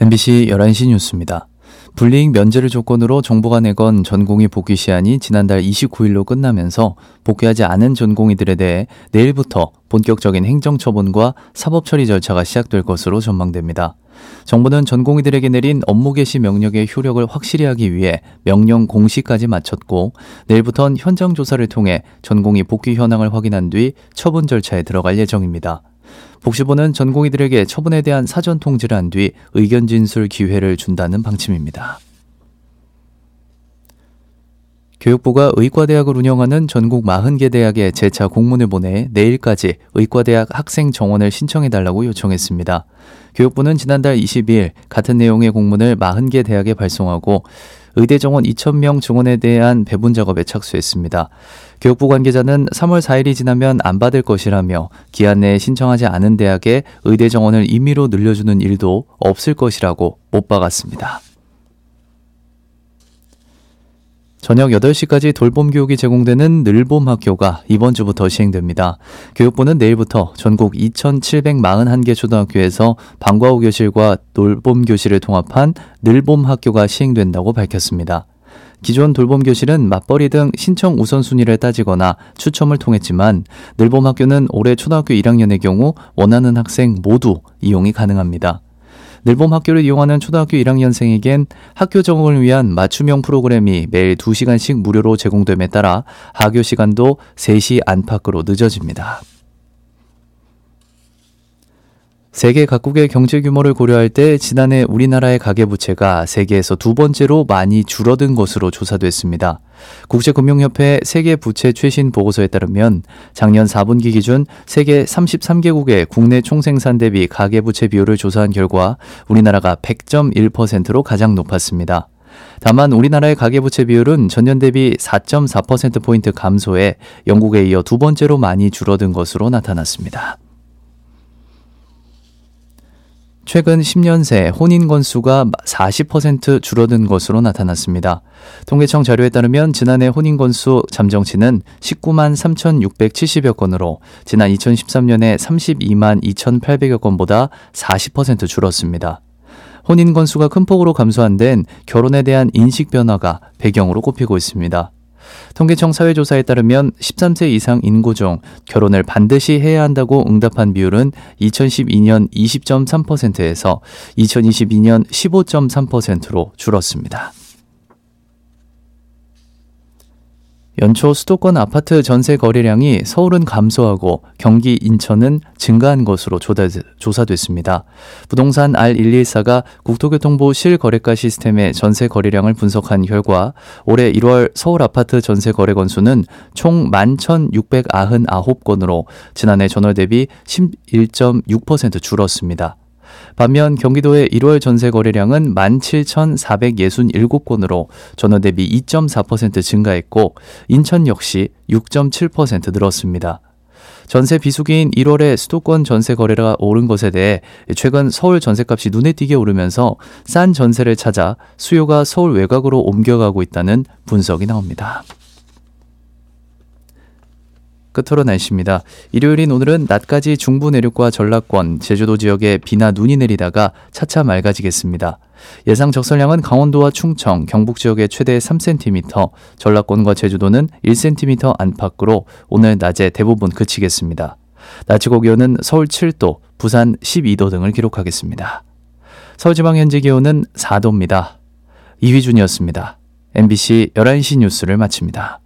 MBC 11시 뉴스입니다. 불이익 면제를 조건으로 정부가 내건 전공의 복귀 시한이 지난달 29일로 끝나면서 복귀하지 않은 전공의들에 대해 내일부터 본격적인 행정처분과 사법처리 절차가 시작될 것으로 전망됩니다. 정부는 전공의들에게 내린 업무 개시 명령의 효력을 확실히 하기 위해 명령 공시까지 마쳤고 내일부터는 현장 조사를 통해 전공의 복귀 현황을 확인한 뒤 처분 절차에 들어갈 예정입니다. 복지부는 전공의들에게 처분에 대한 사전 통지를 한 뒤 의견 진술 기회를 준다는 방침입니다. 교육부가 의과대학을 운영하는 전국 40개 대학에 재차 공문을 보내 내일까지 의과대학 학생 정원을 신청해달라고 요청했습니다. 교육부는 지난달 22일 같은 내용의 공문을 40개 대학에 발송하고 의대 정원 2,000명 증원에 대한 배분 작업에 착수했습니다. 교육부 관계자는 3월 4일이 지나면 안 받을 것이라며 기한 내에 신청하지 않은 대학에 의대 정원을 임의로 늘려주는 일도 없을 것이라고 못 박았습니다. 저녁 8시까지 돌봄 교육이 제공되는 늘봄 학교가 이번 주부터 시행됩니다. 교육부는 내일부터 전국 2,741개 초등학교에서 방과 후 교실과 돌봄 교실을 통합한 늘봄 학교가 시행된다고 밝혔습니다. 기존 돌봄 교실은 맞벌이 등 신청 우선순위를 따지거나 추첨을 통했지만 늘봄 학교는 올해 초등학교 1학년의 경우 원하는 학생 모두 이용이 가능합니다. 늘봄 학교를 이용하는 초등학교 1학년생에겐 학교 적응을 위한 맞춤형 프로그램이 매일 2시간씩 무료로 제공됨에 따라 하교 시간도 3시 안팎으로 늦어집니다. 세계 각국의 경제 규모를 고려할 때 지난해 우리나라의 가계부채가 세계에서 두 번째로 많이 줄어든 것으로 조사됐습니다. 국제금융협회 세계 부채 최신 보고서에 따르면 작년 4분기 기준 세계 33개국의 국내 총생산 대비 가계부채 비율을 조사한 결과 우리나라가 100.1%로 가장 높았습니다. 다만 우리나라의 가계부채 비율은 전년 대비 4.4%포인트 감소해 영국에 이어 두 번째로 많이 줄어든 것으로 나타났습니다. 최근 10년 새 혼인 건수가 40% 줄어든 것으로 나타났습니다. 통계청 자료에 따르면 지난해 혼인 건수 잠정치는 19만 3,670여 건으로 지난 2013년에 32만 2,800여 건보다 40% 줄었습니다. 혼인 건수가 큰 폭으로 감소한 데는 결혼에 대한 인식 변화가 배경으로 꼽히고 있습니다. 통계청 사회조사에 따르면 13세 이상 인구 중 결혼을 반드시 해야 한다고 응답한 비율은 2012년 20.3%에서 2022년 15.3%로 줄었습니다. 연초 수도권 아파트 전세 거래량이 서울은 감소하고 경기 인천은 증가한 것으로 조사됐습니다. 부동산 R114가 국토교통부 실거래가 시스템의 전세 거래량을 분석한 결과 올해 1월 서울 아파트 전세 거래 건수는 총 11,699건으로 지난해 전월 대비 11.6% 줄었습니다. 반면 경기도의 1월 전세 거래량은 17,467건으로 전월 대비 2.4% 증가했고 인천 역시 6.7% 늘었습니다. 전세 비수기인 1월에 수도권 전세 거래가 오른 것에 대해 최근 서울 전세값이 눈에 띄게 오르면서 싼 전세를 찾아 수요가 서울 외곽으로 옮겨가고 있다는 분석이 나옵니다. 끝으로 날씨입니다. 일요일인 오늘은 낮까지 중부 내륙과 전라권, 제주도 지역에 비나 눈이 내리다가 차차 맑아지겠습니다. 예상 적설량은 강원도와 충청, 경북 지역에 최대 3cm, 전라권과 제주도는 1cm 안팎으로 오늘 낮에 대부분 그치겠습니다. 낮 최고 기온은 서울 7도, 부산 12도 등을 기록하겠습니다. 서울지방 현재 기온은 4도입니다. 이휘준이었습니다. MBC 11시 뉴스를 마칩니다.